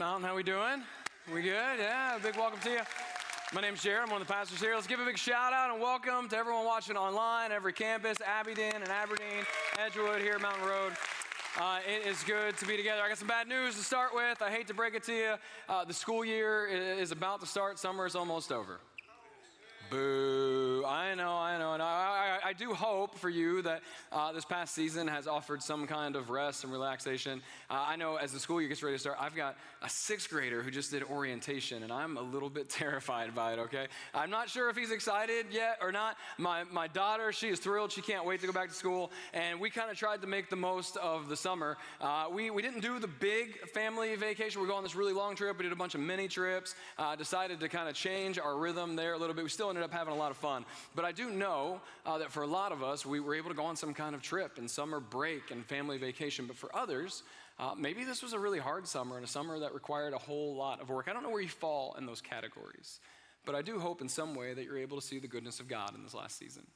Mountain. How we doing? We good? Yeah, big welcome to you. My name's Jared. I'm one of the pastors here. Let's give a big shout out and welcome to everyone watching online, every campus, Abingdon and Aberdeen, Edgewood here, at Mountain Road. Uh, it is good to be together. I got some bad news to start with. I hate to break it to you. Uh, the school year is about to start. Summer is almost over. Boo. I know, I know. And I, I, I do hope for you that uh, this past season has offered some kind of rest and relaxation. Uh, I know as the school year gets ready to start, I've got a sixth grader who just did orientation, and I'm a little bit terrified by it, okay? I'm not sure if he's excited yet or not. My, my daughter, she is thrilled. She can't wait to go back to school. And we kind of tried to make the most of the summer. Uh, we, we didn't do the big family vacation. We're going on this really long trip. We did a bunch of mini trips, uh, decided to kind of change our rhythm there a little bit. We still ended up having a lot of fun. But I do know uh, that for a lot of us, we were able to go on some kind of trip and summer break and family vacation. But for others, uh, maybe this was a really hard summer and a summer that required a whole lot of work. I don't know where you fall in those categories, but I do hope in some way that you're able to see the goodness of God in this last season.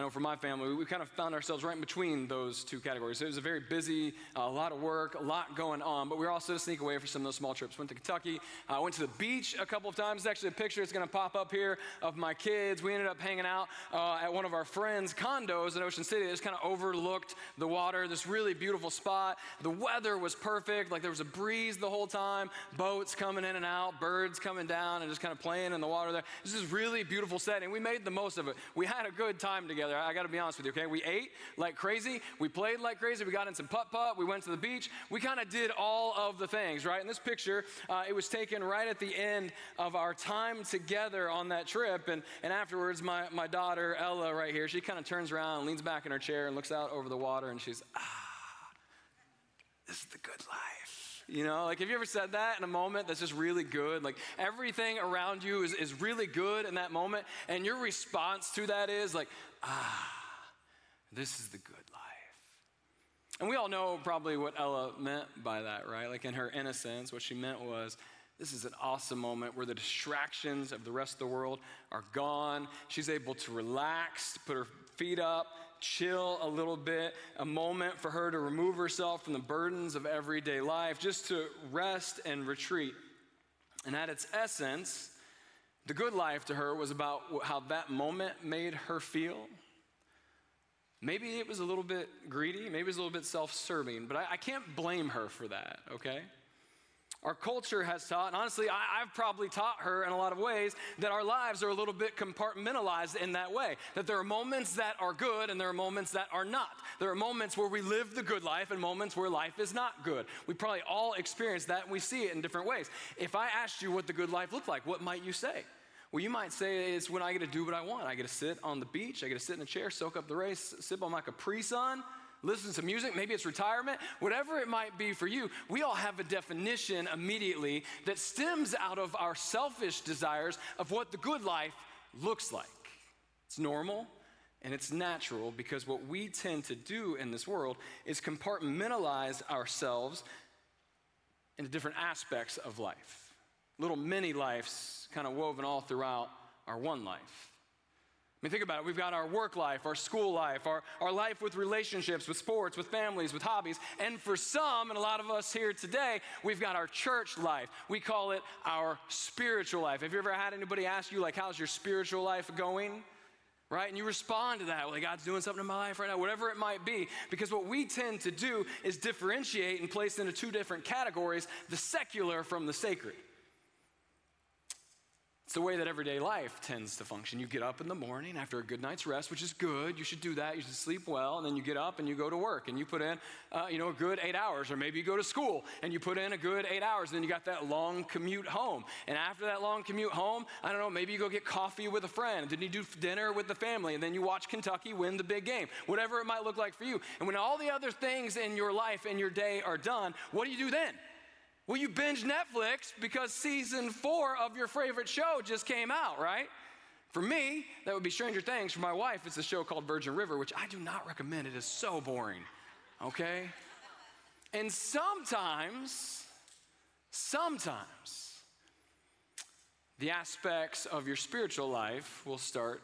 I know for my family, we kind of found ourselves right in between those two categories. It was a very busy, uh, a lot of work, a lot going on, but we were also to sneak away for some of those small trips. Went to Kentucky, I uh, went to the beach a couple of times. There's actually a picture that's going to pop up here of my kids. We ended up hanging out uh, at one of our friends' condos in Ocean City. It just kind of overlooked the water, this really beautiful spot. The weather was perfect, like there was a breeze the whole time, boats coming in and out, birds coming down, and just kind of playing in the water there. This is really beautiful setting. We made the most of it. We had a good time together together. I got to be honest with you, okay? We ate like crazy. We played like crazy. We got in some putt putt. We went to the beach. We kind of did all of the things, right? In this picture, uh, it was taken right at the end of our time together on that trip. And, and afterwards, my, my daughter, Ella, right here, she kind of turns around, leans back in her chair, and looks out over the water, and she's, ah, this is the good life. You know, like have you ever said that in a moment that's just really good? Like everything around you is, is really good in that moment, and your response to that is like, ah, this is the good life. And we all know probably what Ella meant by that, right? Like in her innocence, what she meant was, this is an awesome moment where the distractions of the rest of the world are gone. She's able to relax, put her feet up, chill a little bit, a moment for her to remove herself from the burdens of everyday life, just to rest and retreat. And at its essence, the good life to her was about how that moment made her feel. Maybe it was a little bit greedy, maybe it was a little bit self serving, but I, I can't blame her for that, okay? Our culture has taught, and honestly, I, have probably taught her in a lot of ways, that our lives are a little bit compartmentalized in that way. That there are moments that are good and there are moments that are not. There are moments where we live the good life and moments where life is not good. We probably all experience that and we see it in different ways. If I asked you what the good life looked like, what might you say? Well, you might say it's when I get to do what I want. I get to sit on the beach, I get to sit in a chair, soak up the rays, sip on my Capri Sun listen to music, maybe it's retirement, whatever it might be for you, we all have a definition immediately that stems out of our selfish desires of what the good life looks like. It's normal and it's natural because what we tend to do in this world is compartmentalize ourselves into different aspects of life. Little mini lives kind of woven all throughout our one life. I mean, think about it. We've got our work life, our school life, our, our life with relationships, with sports, with families, with hobbies. And for some, and a lot of us here today, we've got our church life. We call it our spiritual life. Have you ever had anybody ask you, like, how's your spiritual life going? Right? And you respond to that. like, God's doing something in my life right now, whatever it might be. Because what we tend to do is differentiate and place into two different categories the secular from the sacred. It's the way that everyday life tends to function. You get up in the morning after a good night's rest, which is good. You should do that. You should sleep well. And then you get up and you go to work and you put in, uh, you know, a good eight hours. Or maybe you go to school and you put in a good eight hours. And then you got that long commute home. And after that long commute home, I don't know, maybe you go get coffee with a friend. Then you do dinner with the family. And then you watch Kentucky win the big game. Whatever it might look like for you. And when all the other things in your life and your day are done, what do you do then? Well, you binge Netflix because season four of your favorite show just came out, right? For me, that would be Stranger Things. For my wife, it's a show called Virgin River, which I do not recommend. It is so boring, okay? And sometimes, sometimes, the aspects of your spiritual life will start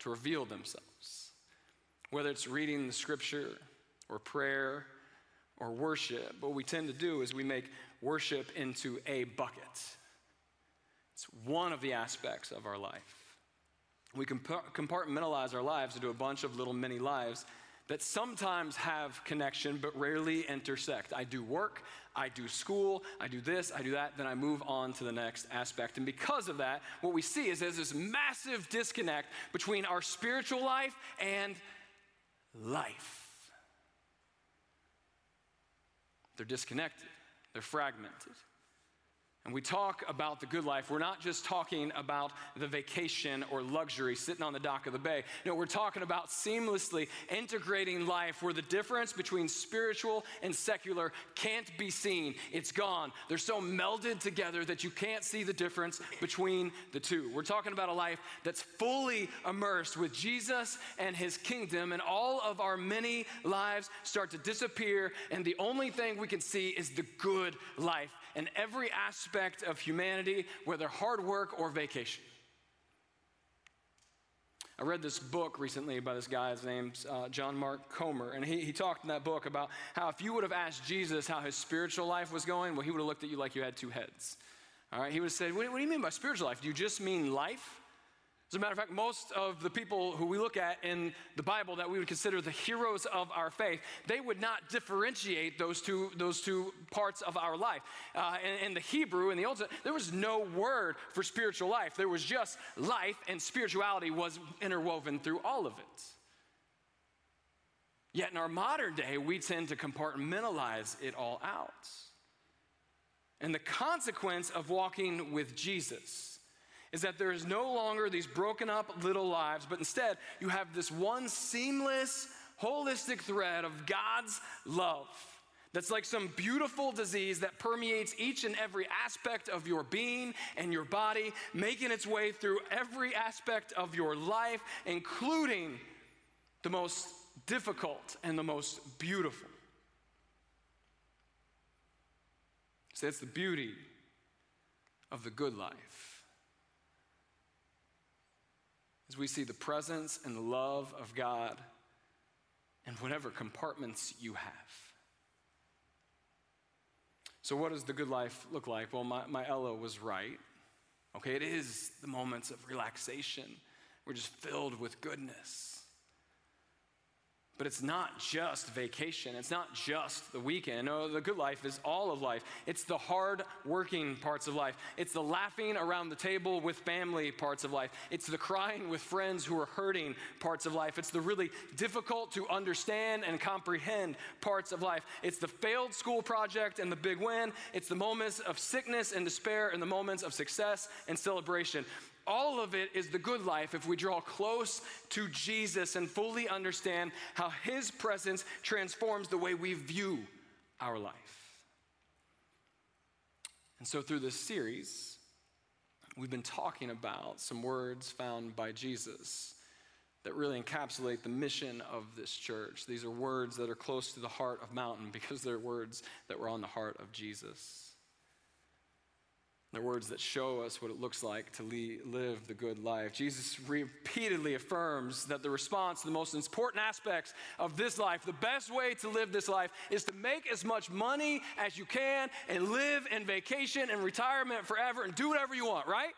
to reveal themselves. Whether it's reading the scripture or prayer or worship. What we tend to do is we make worship into a bucket. It's one of the aspects of our life. We compartmentalize our lives into a bunch of little mini lives that sometimes have connection but rarely intersect. I do work, I do school, I do this, I do that, then I move on to the next aspect. And because of that, what we see is there's this massive disconnect between our spiritual life and life. They're disconnected, they're fragmented. And we talk about the good life, we're not just talking about the vacation or luxury sitting on the dock of the bay. No, we're talking about seamlessly integrating life where the difference between spiritual and secular can't be seen. It's gone. They're so melded together that you can't see the difference between the two. We're talking about a life that's fully immersed with Jesus and his kingdom, and all of our many lives start to disappear, and the only thing we can see is the good life in every aspect of humanity, whether hard work or vacation. I read this book recently by this guy, his name's uh, John Mark Comer, and he, he talked in that book about how if you would have asked Jesus how his spiritual life was going, well, he would have looked at you like you had two heads. All right, he would have said, what, what do you mean by spiritual life? Do you just mean life? As a matter of fact, most of the people who we look at in the Bible that we would consider the heroes of our faith, they would not differentiate those two, those two parts of our life. Uh, in, in, the Hebrew, in the Old Testament, there was no word for spiritual life. There was just life, and spirituality was interwoven through all of it. Yet in our modern day, we tend to compartmentalize it all out. And the consequence of walking with Jesus is that there is no longer these broken up little lives, but instead you have this one seamless, holistic thread of God's love. That's like some beautiful disease that permeates each and every aspect of your being and your body, making its way through every aspect of your life, including the most difficult and the most beautiful. So that's the beauty of the good life as we see the presence and love of God in whatever compartments you have. So, what does the good life look like? Well, my, my Ella was right. Okay, it is the moments of relaxation. We're just filled with goodness. But it's not just vacation. It's not just the weekend. No, the good life is all of life. It's the hard working parts of life. It's the laughing around the table with family parts of life. It's the crying with friends who are hurting parts of life. It's the really difficult to understand and comprehend parts of life. It's the failed school project and the big win. It's the moments of sickness and despair and the moments of success and celebration all of it is the good life if we draw close to Jesus and fully understand how his presence transforms the way we view our life. And so, through this series, we've been talking about some words found by Jesus that really encapsulate the mission of this church. These are words that are close to the heart of Mountain because they're words that were on the heart of Jesus. They're words that show us what it looks like to live the good life. Jesus repeatedly affirms that the response to the most important aspects of this life, the best way to live this life, is to make as much money as you can and live in vacation and retirement forever and do whatever you want, right?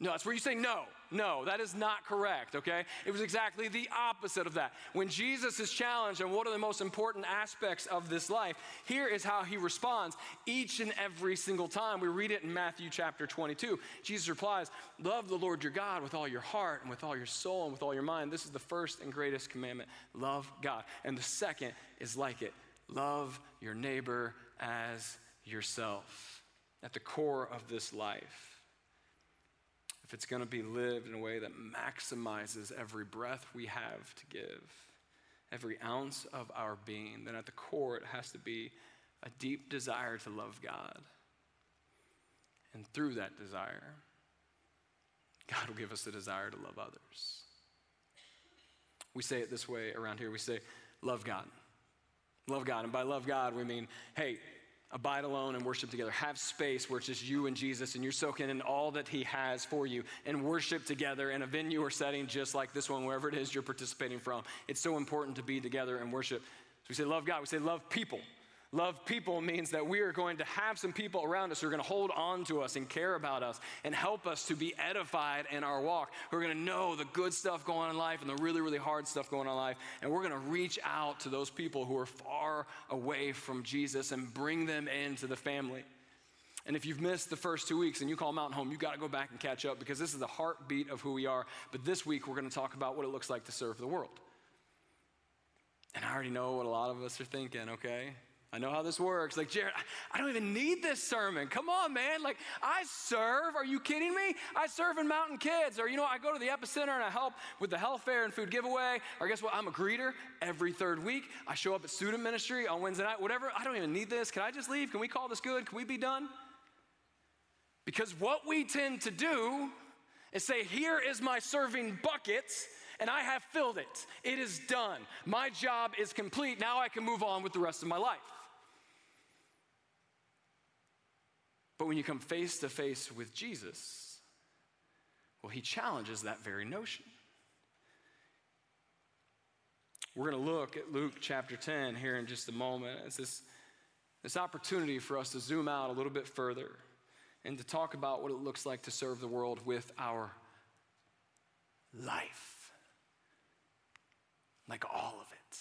No, that's where you say no. No, that is not correct, okay? It was exactly the opposite of that. When Jesus is challenged on what are the most important aspects of this life, here is how he responds each and every single time. We read it in Matthew chapter 22. Jesus replies, Love the Lord your God with all your heart and with all your soul and with all your mind. This is the first and greatest commandment love God. And the second is like it love your neighbor as yourself. At the core of this life if it's going to be lived in a way that maximizes every breath we have to give, every ounce of our being, then at the core it has to be a deep desire to love God. And through that desire, God will give us the desire to love others. We say it this way around here we say, love God. Love God. And by love God, we mean, hey, abide alone and worship together. Have space where it's just you and Jesus and you're soaking in all that He has for you and worship together in a venue or setting just like this one, wherever it is you're participating from. It's so important to be together and worship. So we say, love God. We say, love people. Love people means that we are going to have some people around us who are going to hold on to us and care about us and help us to be edified in our walk, who are going to know the good stuff going on in life and the really, really hard stuff going on in life. And we're going to reach out to those people who are far away from Jesus and bring them into the family. And if you've missed the first two weeks and you call Mountain home, you've got to go back and catch up because this is the heartbeat of who we are. But this week, we're going to talk about what it looks like to serve the world. And I already know what a lot of us are thinking, okay? I know how this works. Like, Jared, I don't even need this sermon. Come on, man. Like, I serve. Are you kidding me? I serve in Mountain Kids. Or, you know, I go to the Epicenter and I help with the health fair and food giveaway. Or, guess what? I'm a greeter every third week. I show up at student ministry on Wednesday night, whatever. I don't even need this. Can I just leave? Can we call this good? Can we be done? Because what we tend to do is say, Here is my serving bucket and I have filled it. It is done. My job is complete. Now I can move on with the rest of my life. But when you come face to face with Jesus, well, he challenges that very notion. We're going to look at Luke chapter 10 here in just a moment. It's this, this opportunity for us to zoom out a little bit further and to talk about what it looks like to serve the world with our life like all of it.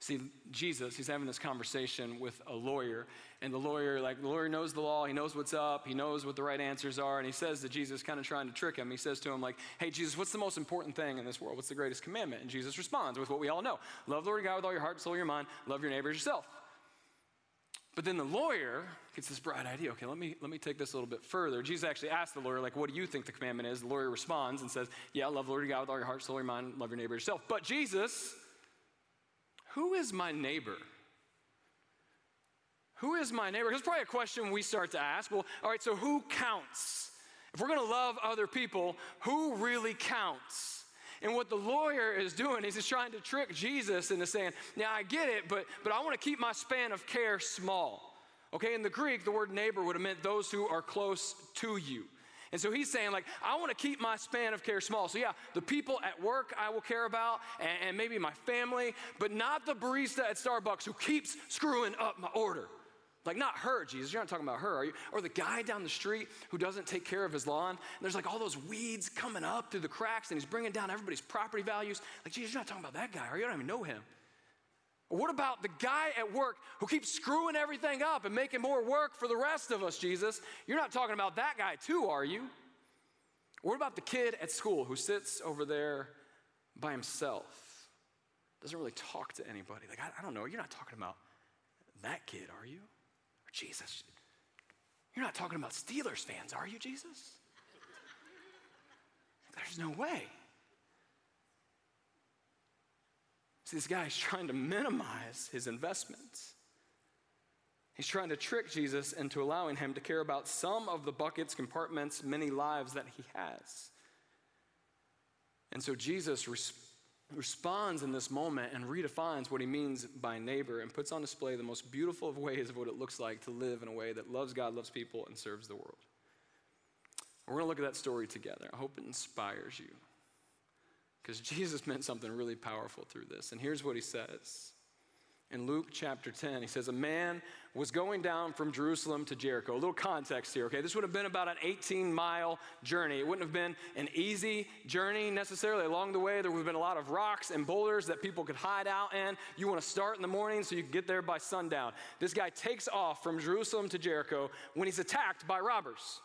See, Jesus, he's having this conversation with a lawyer, and the lawyer, like, the lawyer knows the law, he knows what's up, he knows what the right answers are, and he says to Jesus, kind of trying to trick him, he says to him, like, hey, Jesus, what's the most important thing in this world? What's the greatest commandment? And Jesus responds with what we all know love the Lord God with all your heart, soul, your mind, love your neighbor as yourself. But then the lawyer gets this bright idea. Okay, let me, let me take this a little bit further. Jesus actually asked the lawyer, like, what do you think the commandment is? The lawyer responds and says, yeah, love the Lord God with all your heart, soul, your mind, love your neighbor yourself. But Jesus, who is my neighbor? Who is my neighbor? That's probably a question we start to ask. Well, all right, so who counts? If we're going to love other people, who really counts? And what the lawyer is doing is he's trying to trick Jesus into saying, Now I get it, but, but I want to keep my span of care small. Okay, in the Greek, the word neighbor would have meant those who are close to you. And so he's saying, like, I want to keep my span of care small. So, yeah, the people at work I will care about, and, and maybe my family, but not the barista at Starbucks who keeps screwing up my order. Like, not her, Jesus. You're not talking about her, are you? Or the guy down the street who doesn't take care of his lawn. And there's like all those weeds coming up through the cracks, and he's bringing down everybody's property values. Like, Jesus, you're not talking about that guy, are you? I don't even know him. Or what about the guy at work who keeps screwing everything up and making more work for the rest of us, Jesus? You're not talking about that guy, too, are you? What about the kid at school who sits over there by himself? Doesn't really talk to anybody. Like, I, I don't know. You're not talking about that kid, are you? Jesus, you're not talking about Steelers fans, are you, Jesus? There's no way. See, this guy is trying to minimize his investments. He's trying to trick Jesus into allowing him to care about some of the buckets, compartments, many lives that he has. And so Jesus responds responds in this moment and redefines what he means by neighbor and puts on display the most beautiful of ways of what it looks like to live in a way that loves God, loves people, and serves the world. We're going to look at that story together. I hope it inspires you because Jesus meant something really powerful through this. And here's what he says in Luke chapter 10. He says, A man was going down from Jerusalem to Jericho. A little context here, okay? This would have been about an 18 mile journey. It wouldn't have been an easy journey necessarily. Along the way, there would have been a lot of rocks and boulders that people could hide out in. You want to start in the morning so you can get there by sundown. This guy takes off from Jerusalem to Jericho when he's attacked by robbers.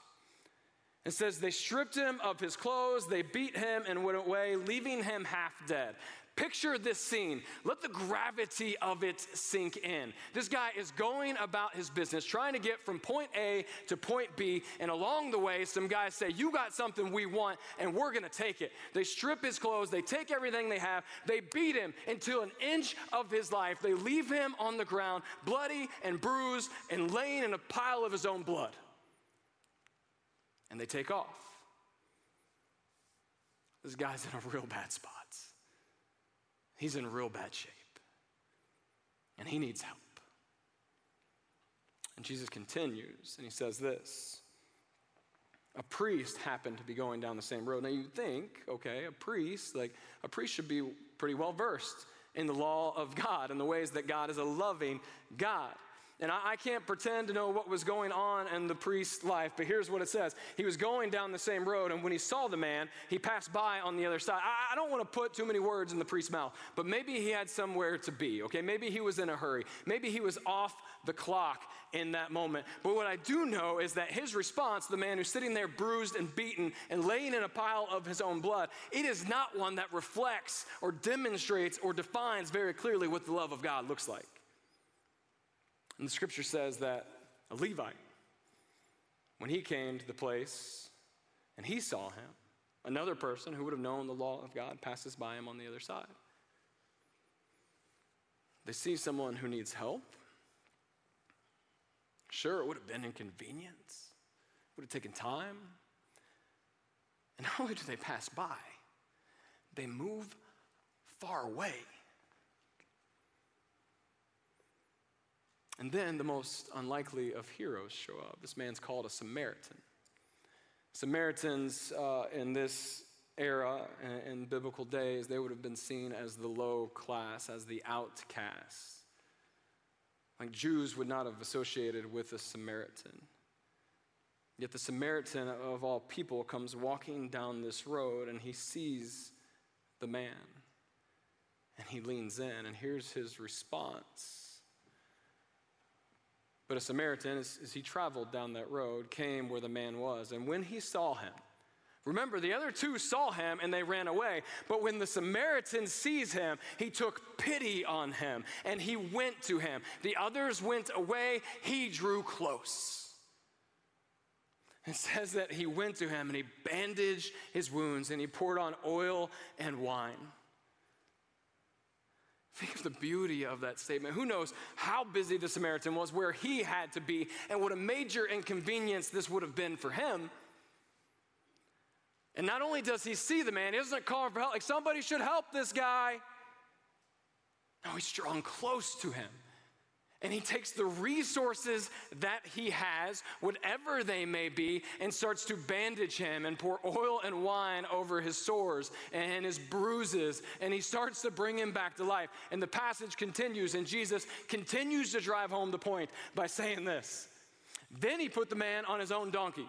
It says they stripped him of his clothes, they beat him and went away, leaving him half dead. Picture this scene. Let the gravity of it sink in. This guy is going about his business, trying to get from point A to point B, and along the way, some guys say, You got something we want, and we're gonna take it. They strip his clothes, they take everything they have, they beat him until an inch of his life. They leave him on the ground, bloody and bruised, and laying in a pile of his own blood. And they take off. This guy's in a real bad spot. He's in real bad shape. And he needs help. And Jesus continues and he says this A priest happened to be going down the same road. Now you'd think, okay, a priest, like a priest should be pretty well versed in the law of God and the ways that God is a loving God. And I, I, can't pretend to know what was going on in the priest's life, but here's what it says. He was going down the same road, and when he saw the man, he passed by on the other side. I, I don't want to put too many words in the priest's mouth, but maybe he had somewhere to be, okay? Maybe he was in a hurry. Maybe he was off the clock in that moment. But what I do know is that his response, the man who's sitting there bruised and beaten and laying in a pile of his own blood, it is not one that reflects or demonstrates or defines very clearly what the love of God looks like. And the scripture says that a Levite, when he came to the place and he saw him, another person who would have known the law of God passes by him on the other side. They see someone who needs help. Sure, it would have been inconvenience, it would have taken time. And not only do they pass by, they move far away And then the most unlikely of heroes show up. This man's called a Samaritan. Samaritans uh, in this era, in, biblical days, they would have been seen as the low class, as the outcast. Like Jews would not have associated with a Samaritan. Yet the Samaritan of all people comes walking down this road and he sees the man and he leans in, and here's his response but a Samaritan, as, as he traveled down that road, came where the man was. And when he saw him, Remember, the other two saw him and they ran away. But when the Samaritan sees him, he took pity on him and he went to him. The others went away, he drew close. It says that he went to him and he bandaged his wounds and he poured on oil and wine. Think of the beauty of that statement. Who knows how busy the Samaritan was, where he had to be, and what a major inconvenience this would have been for him. And not only does he see the man, he doesn't call for help, like somebody should help this guy. No, he's drawn close to him and he takes the resources that he has, whatever they may be, and starts to bandage him and pour oil and wine over his sores and his bruises, and he starts to bring him back to life. And the passage continues, and Jesus continues to drive home the point by saying this Then he put the man on his own donkey.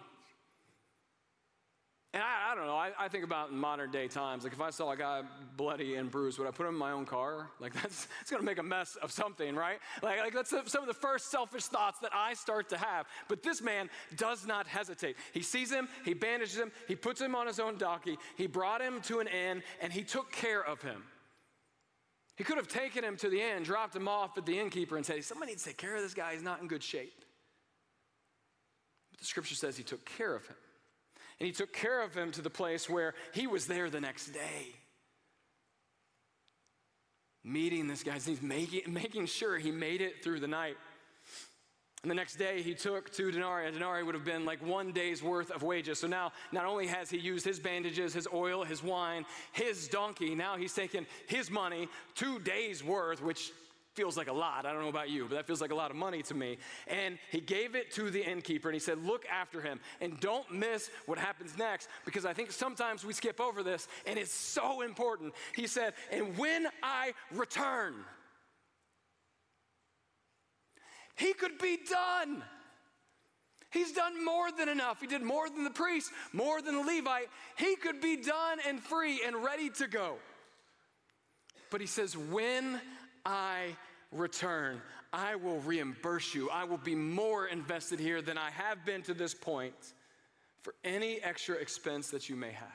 And I, I don't know, I, I, think about modern day times, like if I saw a guy bloody and bruised, would I put him in my own car? Like that's, it's gonna make a mess of something, right? Like, like that's some of the first selfish thoughts that I start to have. But this man does not hesitate. He sees him, he bandages him, he puts him on his own donkey, he brought him to an inn, and he took care of him. He could have taken him to the inn, dropped him off at the innkeeper, and said, Somebody needs to take care of this guy, he's not in good shape. But the scripture says he took care of him. And he took care of him to the place where he was there the next day. Meeting this guy, he's making, making sure he made it through the night. And the next day, he took two denarii. A denarii would have been like one day's worth of wages. So now, not only has he used his bandages, his oil, his wine, his donkey, now he's taken his money, two days' worth, which feels like a lot. I don't know about you, but that feels like a lot of money to me. And he gave it to the innkeeper and he said, Look after him and don't miss what happens next because I think sometimes we skip over this and it's so important. He said, And when I return, he could be done. He's done more than enough. He did more than the priest, more than the Levite. He could be done and free and ready to go. But he says, When I return, I will reimburse you. I will be more invested here than I have been to this point for any extra expense that you may have.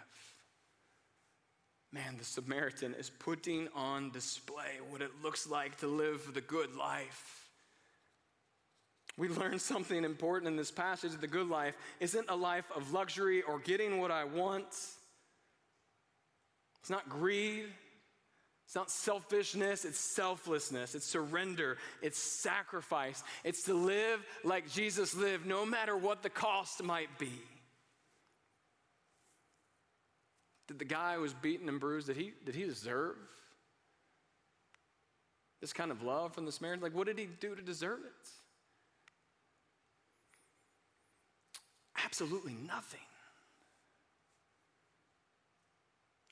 Man, the Samaritan is putting on display what it looks like to live the good life. We learn something important in this passage. The good life isn't a life of luxury or getting what I want. It's not greed. It's not selfishness, it's selflessness, it's surrender, it's sacrifice. It's to live like Jesus lived, no matter what the cost might be. Did the guy who was beaten and bruised, did he, did he deserve this kind of love from this marriage? Like, what did he do to deserve it? Absolutely nothing.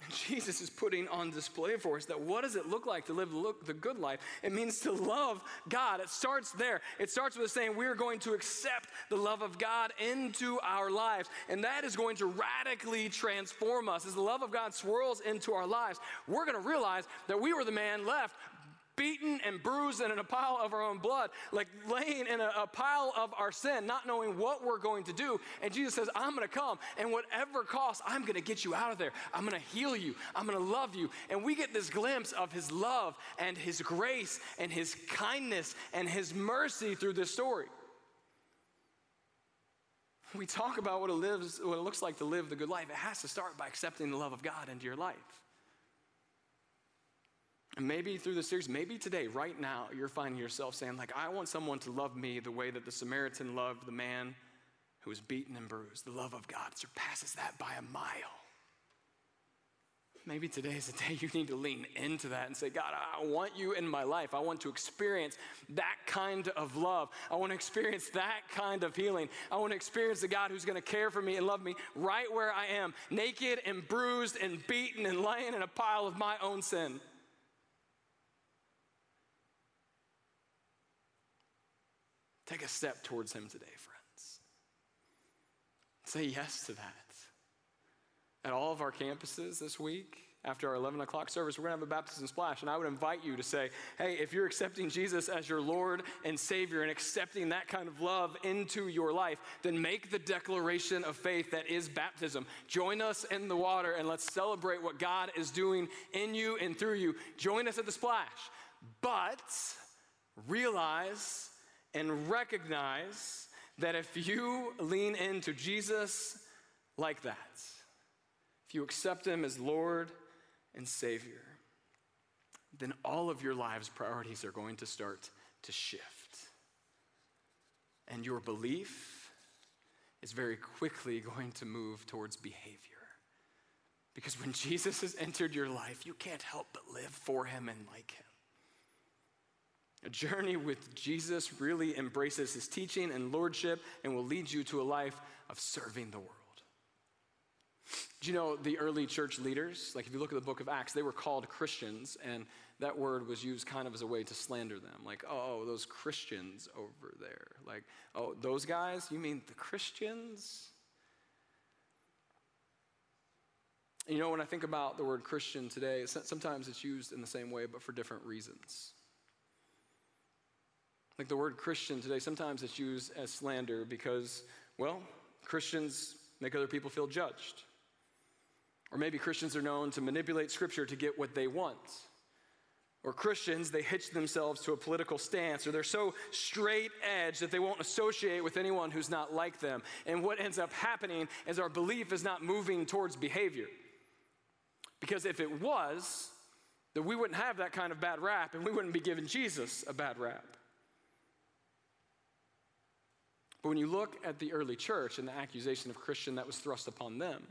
Jesus is putting on display for us that what does it look like to live the good life? It means to love God. It starts there. It starts with saying we're going to accept the love of God into our lives. And that is going to radically transform us. As the love of God swirls into our lives, we're going to realize that we were the man left beaten and bruised and in a pile of our own blood, like laying in a, a pile of our sin, not knowing what we're going to do. And Jesus says, I'm going to come, and whatever cost, I'm going to get you out of there. I'm going to heal you. I'm going to love you. And we get this glimpse of his love and his grace and his kindness and his mercy through this story. We talk about what it, lives, what it looks like to live the good life. It has to start by accepting the love of God into your life. Maybe through the series, maybe today, right now, you're finding yourself saying, like, I want someone to love me the way that the Samaritan loved the man who was beaten and bruised. The love of God surpasses that by a mile. Maybe today is the day you need to lean into that and say, God, I want you in my life. I want to experience that kind of love. I want to experience that kind of healing. I want to experience the God who's going to care for me and love me right where I am, naked and bruised and beaten and laying in a pile of my own sin. Take a step towards Him today, friends. Say yes to that. At all of our campuses this week, after our 11 o'clock service, we're going to have a baptism splash. And I would invite you to say, hey, if you're accepting Jesus as your Lord and Savior and accepting that kind of love into your life, then make the declaration of faith that is baptism. Join us in the water and let's celebrate what God is doing in you and through you. Join us at the splash. But realize and recognize that if you lean into Jesus like that, if you accept Him as Lord and Savior, then all of your life's priorities are going to start to shift. And your belief is very quickly going to move towards behavior. Because when Jesus has entered your life, you can't help but live for Him and like Him. A journey with Jesus really embraces his teaching and lordship and will lead you to a life of serving the world. Do you know the early church leaders? Like, if you look at the book of Acts, they were called Christians, and that word was used kind of as a way to slander them. Like, oh, those Christians over there. Like, oh, those guys? You mean the Christians? You know, when I think about the word Christian today, sometimes it's used in the same way, but for different reasons. Like the word Christian today, sometimes it's used as slander because, well, Christians make other people feel judged. Or maybe Christians are known to manipulate scripture to get what they want. Or Christians, they hitch themselves to a political stance, or they're so straight edge that they won't associate with anyone who's not like them. And what ends up happening is our belief is not moving towards behavior. Because if it was, then we wouldn't have that kind of bad rap, and we wouldn't be giving Jesus a bad rap. But when you look at the early church and the accusation of Christian that was thrust upon them,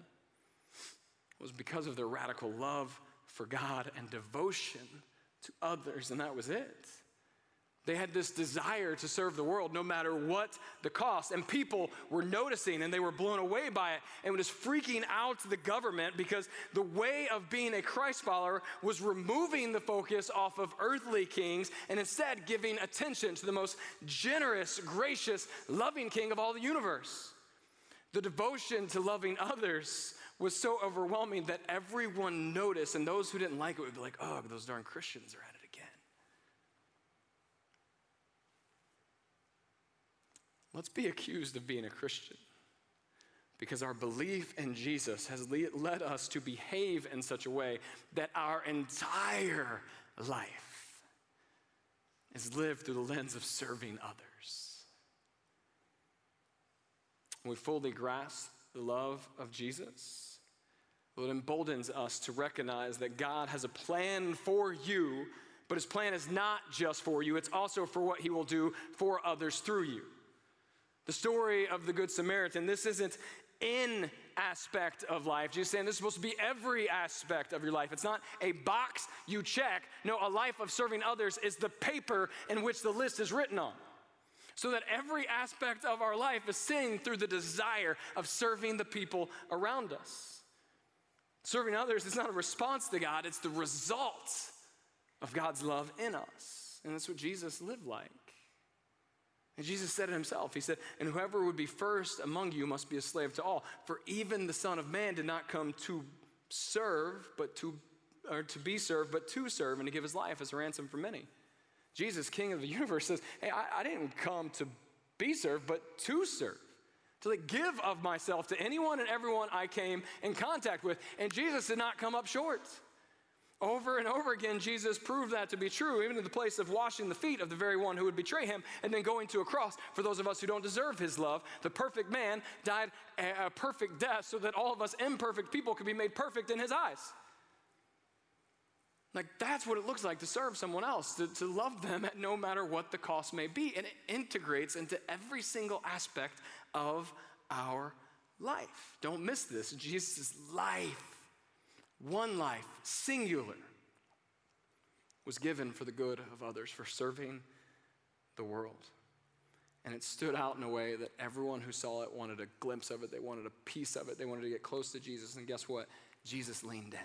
was because of their radical love for God and devotion to others, and that was it. They had this desire to serve the world no matter what the cost. And people were noticing and they were blown away by it. And it was freaking out the government because the way of being a Christ follower was removing the focus off of earthly kings and instead giving attention to the most generous, gracious, loving king of all the universe. The devotion to loving others was so overwhelming that everyone noticed, and those who didn't like it would be like, oh, those darn Christians are at it. Let's be accused of being a Christian because our belief in Jesus has led us to behave in such a way that our entire life is lived through the lens of serving others. We fully grasp the love of Jesus, it emboldens us to recognize that God has a plan for you, but his plan is not just for you, it's also for what he will do for others through you. The story of the Good Samaritan, this isn't in aspect of life. Jesus saying this is supposed to be every aspect of your life. It's not a box you check. No, a life of serving others is the paper in which the list is written on. So that every aspect of our life is seen through the desire of serving the people around us. Serving others is not a response to God, it's the result of God's love in us. And that's what Jesus lived like. And Jesus said it himself. He said, And whoever would be first among you must be a slave to all. For even the Son of Man did not come to serve, but to or to be served, but to serve and to give his life as a ransom for many. Jesus, King of the universe, says, Hey, I, I didn't come to be served, but to serve. To like give of myself to anyone and everyone I came in contact with. And Jesus did not come up short. Over and over again, Jesus proved that to be true, even in the place of washing the feet of the very one who would betray him and then going to a cross for those of us who don't deserve his love. The perfect man died a perfect death so that all of us imperfect people could be made perfect in his eyes. Like, that's what it looks like to serve someone else, to, to love them at no matter what the cost may be. And it integrates into every single aspect of our life. Don't miss this. Jesus' life, one life, singular, was given for the good of others, for serving the world. And it stood out in a way that everyone who saw it wanted a glimpse of it. They wanted a piece of it. They wanted to get close to Jesus. And guess what? Jesus leaned in.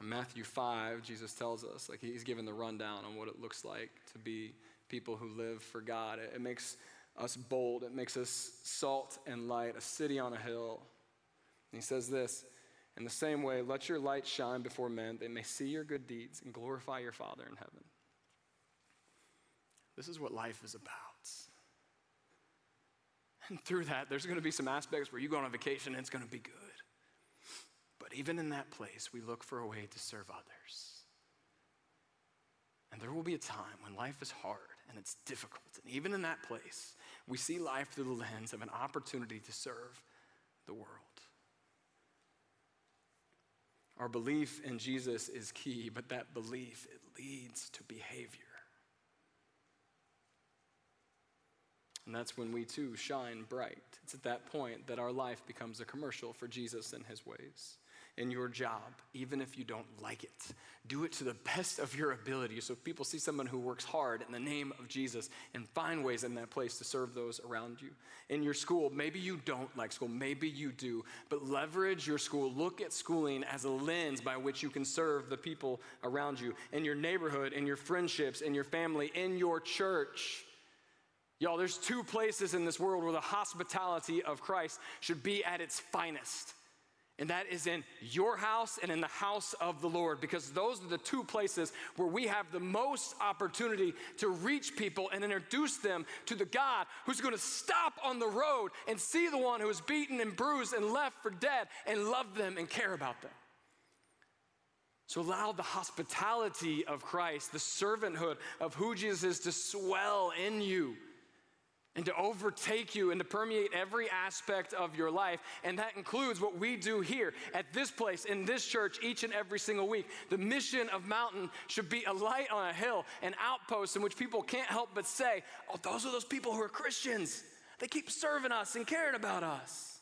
In Matthew 5, Jesus tells us, like he's given the rundown on what it looks like to be people who live for God. It, it makes us bold, it makes us salt and light, a city on a hill. And he says this In the same way, let your light shine before men, they may see your good deeds and glorify your Father in heaven. This is what life is about. And through that, there's going to be some aspects where you go on a vacation and it's going to be good. But even in that place, we look for a way to serve others. And there will be a time when life is hard and it's difficult. And even in that place, we see life through the lens of an opportunity to serve the world. Our belief in Jesus is key, but that belief it leads to behavior. And that's when we too shine bright. It's at that point that our life becomes a commercial for Jesus and his ways in your job, even if you don't like it. Do it to the best of your ability so people see someone who works hard in the name of Jesus and find ways in that place to serve those around you. In your school, maybe you don't like school, maybe you do, but leverage your school. Look at schooling as a lens by which you can serve the people around you in your neighborhood, in your friendships, in your family, in your church. Y'all, there's two places in this world where the hospitality of Christ should be at its finest and that is in your house and in the house of the Lord, because those are the two places where we have the most opportunity to reach people and introduce them to the God who's going to stop on the road and see the one who is beaten and bruised and left for dead and love them and care about them. So allow the hospitality of Christ, the servanthood of who Jesus is to swell in you and to overtake you and to permeate every aspect of your life. And that includes what we do here at this place, in this church, each and every single week. The mission of Mountain should be a light on a hill, an outpost in which people can't help but say, Oh, those are those people who are Christians. They keep serving us and caring about us.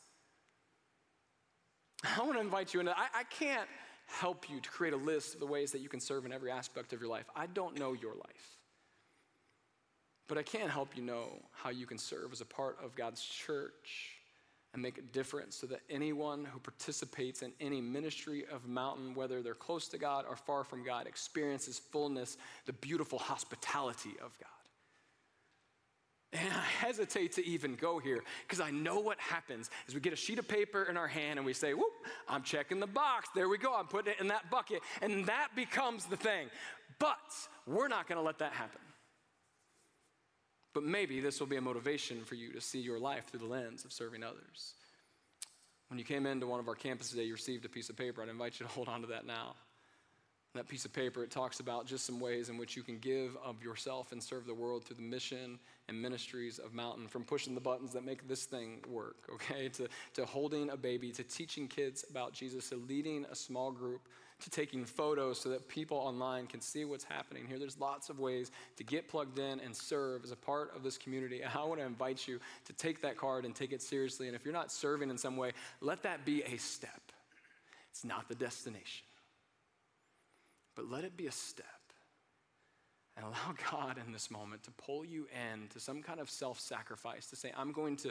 I want to invite you into I, I can't help you to create a list of the ways that you can serve in every aspect of your life. I don't know your life. But I can't help you know how you can serve as a part of God's church and make a difference so that anyone who participates in any ministry of mountain, whether they're close to God or far from God, experiences fullness, the beautiful hospitality of God. And I hesitate to even go here because I know what happens is we get a sheet of paper in our hand and we say, whoop, I'm checking the box. There we go. I'm putting it in that bucket. And that becomes the thing. But we're not going to let that happen. But maybe this will be a motivation for you to see your life through the lens of serving others. When you came into one of our campuses today, you received a piece of paper. I'd invite you to hold on to that now. That piece of paper, it talks about just some ways in which you can give of yourself and serve the world through the mission and ministries of Mountain, from pushing the buttons that make this thing work, okay, to, to holding a baby, to teaching kids about Jesus, to leading a small group, to taking photos so that people online can see what's happening here. There's lots of ways to get plugged in and serve as a part of this community. And I want to invite you to take that card and take it seriously. And if you're not serving in some way, let that be a step. It's not the destination, but let it be a step. And allow God in this moment to pull you in to some kind of self sacrifice, to say, I'm going to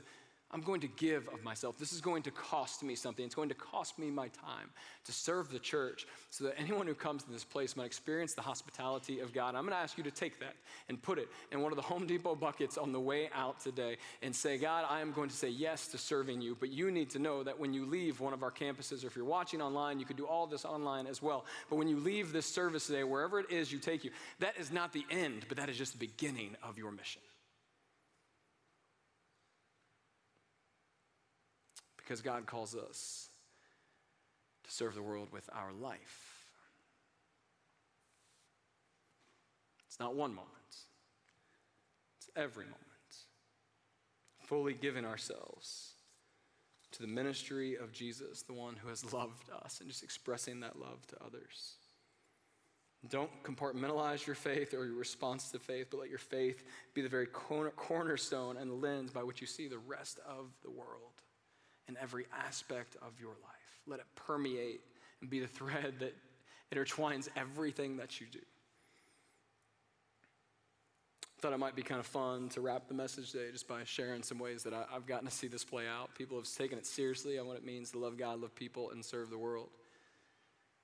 I'm going to give of myself. This is going to cost me something. It's going to cost me my time to serve the church so that anyone who comes to this place might experience the hospitality of God. I'm going to ask you to take that and put it in one of the Home Depot buckets on the way out today and say, God, I am going to say yes to serving you. But you need to know that when you leave one of our campuses, or if you're watching online, you could do all this online as well. But when you leave this service today, wherever it is you take you, that is not the end, but that is just the beginning of your mission. Because God calls us to serve the world with our life. It's not one moment, it's every moment. Fully giving ourselves to the ministry of Jesus, the one who has loved us, and just expressing that love to others. Don't compartmentalize your faith or your response to faith, but let your faith be the very cornerstone and lens by which you see the rest of the world in every aspect of your life. Let it permeate and be the thread that intertwines everything that you do. Thought it might be kind of fun to wrap the message today just by sharing some ways that I, have gotten to see this play out. People have taken it seriously on what it means to love God, love people, and serve the world.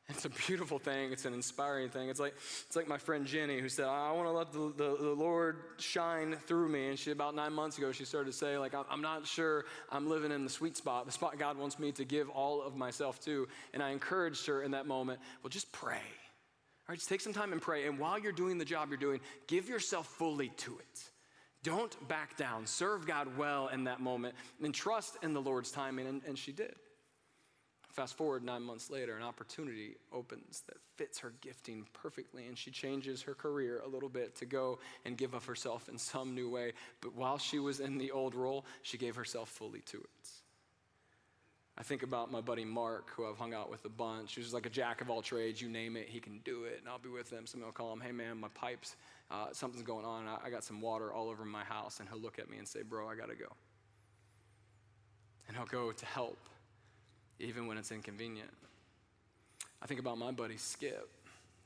It's a beautiful thing. It's an inspiring thing. It's like, it's like my friend Jenny who said, I want to let the, the, the, Lord shine through me. And she, about nine months ago, she started to say, like, I'm not sure I'm living in the sweet spot, the spot God wants me to give all of myself to. And I encouraged her in that moment, well, just pray. All right, just take some time and pray. And while you're doing the job you're doing, give yourself fully to it. Don't back down. Serve God well in that moment and trust in the Lord's timing. And, and she did. Fast forward nine months later, an opportunity opens that fits her gifting perfectly, and she changes her career a little bit to go and give of herself in some new way. But while she was in the old role, she gave herself fully to it. I think about my buddy Mark, who I've hung out with a bunch, who's like a jack of all trades. You name it, he can do it. And I'll be with him. Somebody will call him, hey man, my pipes, uh, something's going on. I, I got some water all over my house. And he'll look at me and say, bro, I got to go. And he'll go to help even when it's inconvenient. I think about my buddy Skip.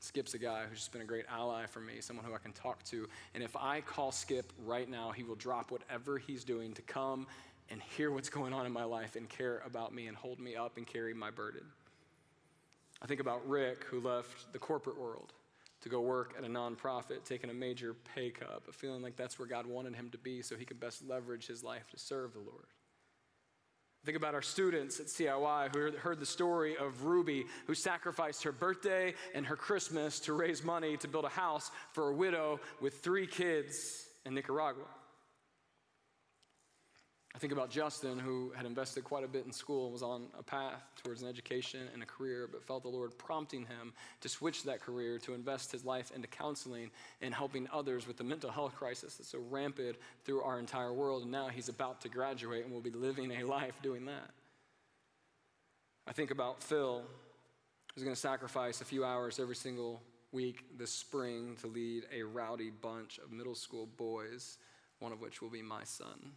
Skip's a guy who's just been a great ally for me, someone who I can talk to. And if I call Skip right now, he will drop whatever he's doing to come and hear what's going on in my life and care about me and hold me up and carry my burden. I think about Rick, who left the corporate world to go work at a nonprofit, taking a major pay cut, but feeling like that's where God wanted him to be so he could best leverage his life to serve the Lord. Think about our students at CIY who heard the story of Ruby, who sacrificed her birthday and her Christmas to raise money to build a house for a widow with three kids in Nicaragua. I think about Justin, who had invested quite a bit in school and was on a path towards an education and a career, but felt the Lord prompting him to switch that career, to invest his life into counseling and helping others with the mental health crisis that's so rampant through our entire world. And now he's about to graduate and will be living a life doing that. I think about Phil, who's going to sacrifice a few hours every single week this spring to lead a rowdy bunch of middle school boys, one of which will be my son.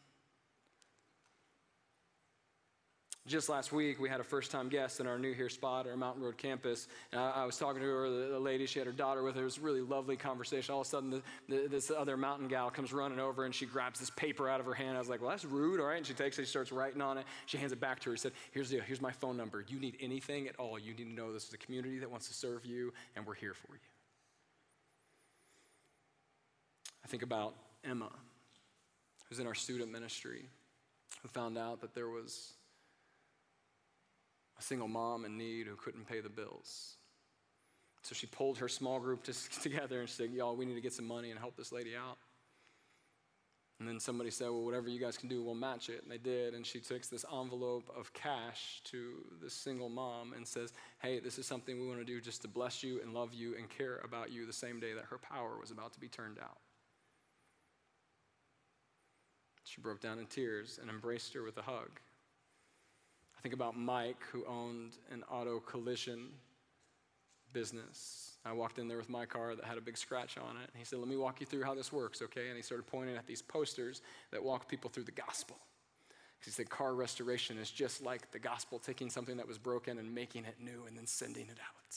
Just last week, we had a first time guest in our new here spot at our Mountain Road campus. And I, I was talking to her, the, the, lady, she had her daughter with her. It was a really lovely conversation. All of a sudden, the, the, this other mountain gal comes running over and she grabs this paper out of her hand. I was like, well, that's rude, all right? And she takes it, she starts writing on it. She hands it back to her. She said, here's, the, here's my phone number. You need anything at all, you need to know this is a community that wants to serve you, and we're here for you. I think about Emma, who's in our student ministry, who found out that there was a single mom in need who couldn't pay the bills. So she pulled her small group to, together and said, Y'all, we need to get some money and help this lady out. And then somebody said, Well, whatever you guys can do, we'll match it. And they did. And she takes this envelope of cash to this single mom and says, Hey, this is something we want to do just to bless you and love you and care about you the same day that her power was about to be turned out. She broke down in tears and embraced her with a hug. Think about Mike, who owned an auto collision business. I walked in there with my car that had a big scratch on it. And he said, Let me walk you through how this works, okay? And he started pointing at these posters that walk people through the gospel. He said, Car restoration is just like the gospel, taking something that was broken and making it new and then sending it out.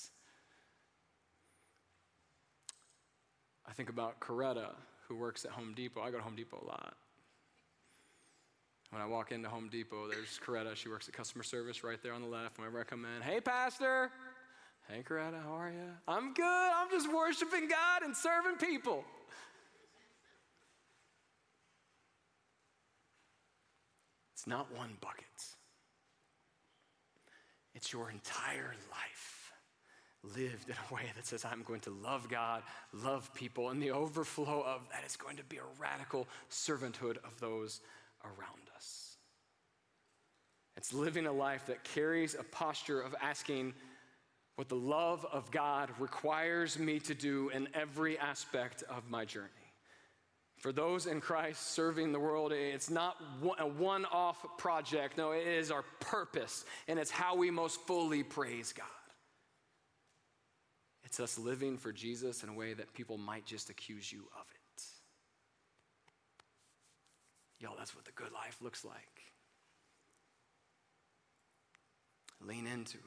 I think about Coretta, who works at Home Depot. I go to Home Depot a lot. When I walk into Home Depot, there's Coretta. She works at customer service right there on the left. Whenever I come in, hey, Pastor. Hey, Coretta, how are you? I'm good. I'm just worshiping God and serving people. It's not one bucket, it's your entire life lived in a way that says, I'm going to love God, love people, and the overflow of that is going to be a radical servanthood of those around us. It's living a life that carries a posture of asking what the love of God requires me to do in every aspect of my journey. For those in Christ serving the world, it's not a one off project. No, it is our purpose, and it's how we most fully praise God. It's us living for Jesus in a way that people might just accuse you of it. Yo, that's what the good life looks like. Lean into it.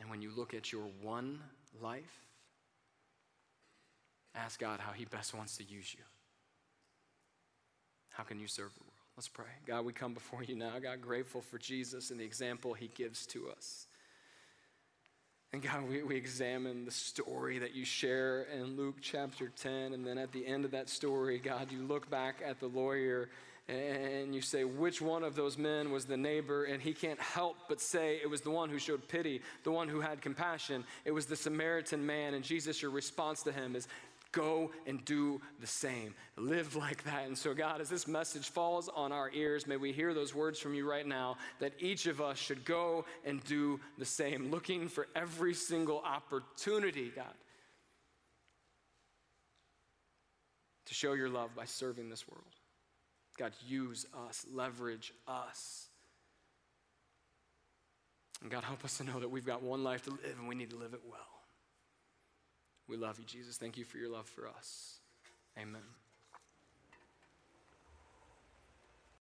And when you look at your one life, ask God how He best wants to use you. How can you serve the world? Let's pray. God, we come before you now. God, grateful for Jesus and the example He gives to us. And God, we, we examine the story that you share in Luke chapter 10. And then at the end of that story, God, you look back at the lawyer and you say, which one of those men was the neighbor? And he can't help but say it was the one who showed pity, the one who had compassion. It was the Samaritan man. And Jesus, your response to him is, go and do the same. Live like that. And so, God, as this message falls on our ears, may we hear those words from you right now that each of us should go and do the same, looking for every single opportunity, God, to show your love by serving this world. God, use us, leverage us. And God, help us to know that we've got one life to live and we need to live it well. We love you, Jesus. Thank you for your love for us. Amen.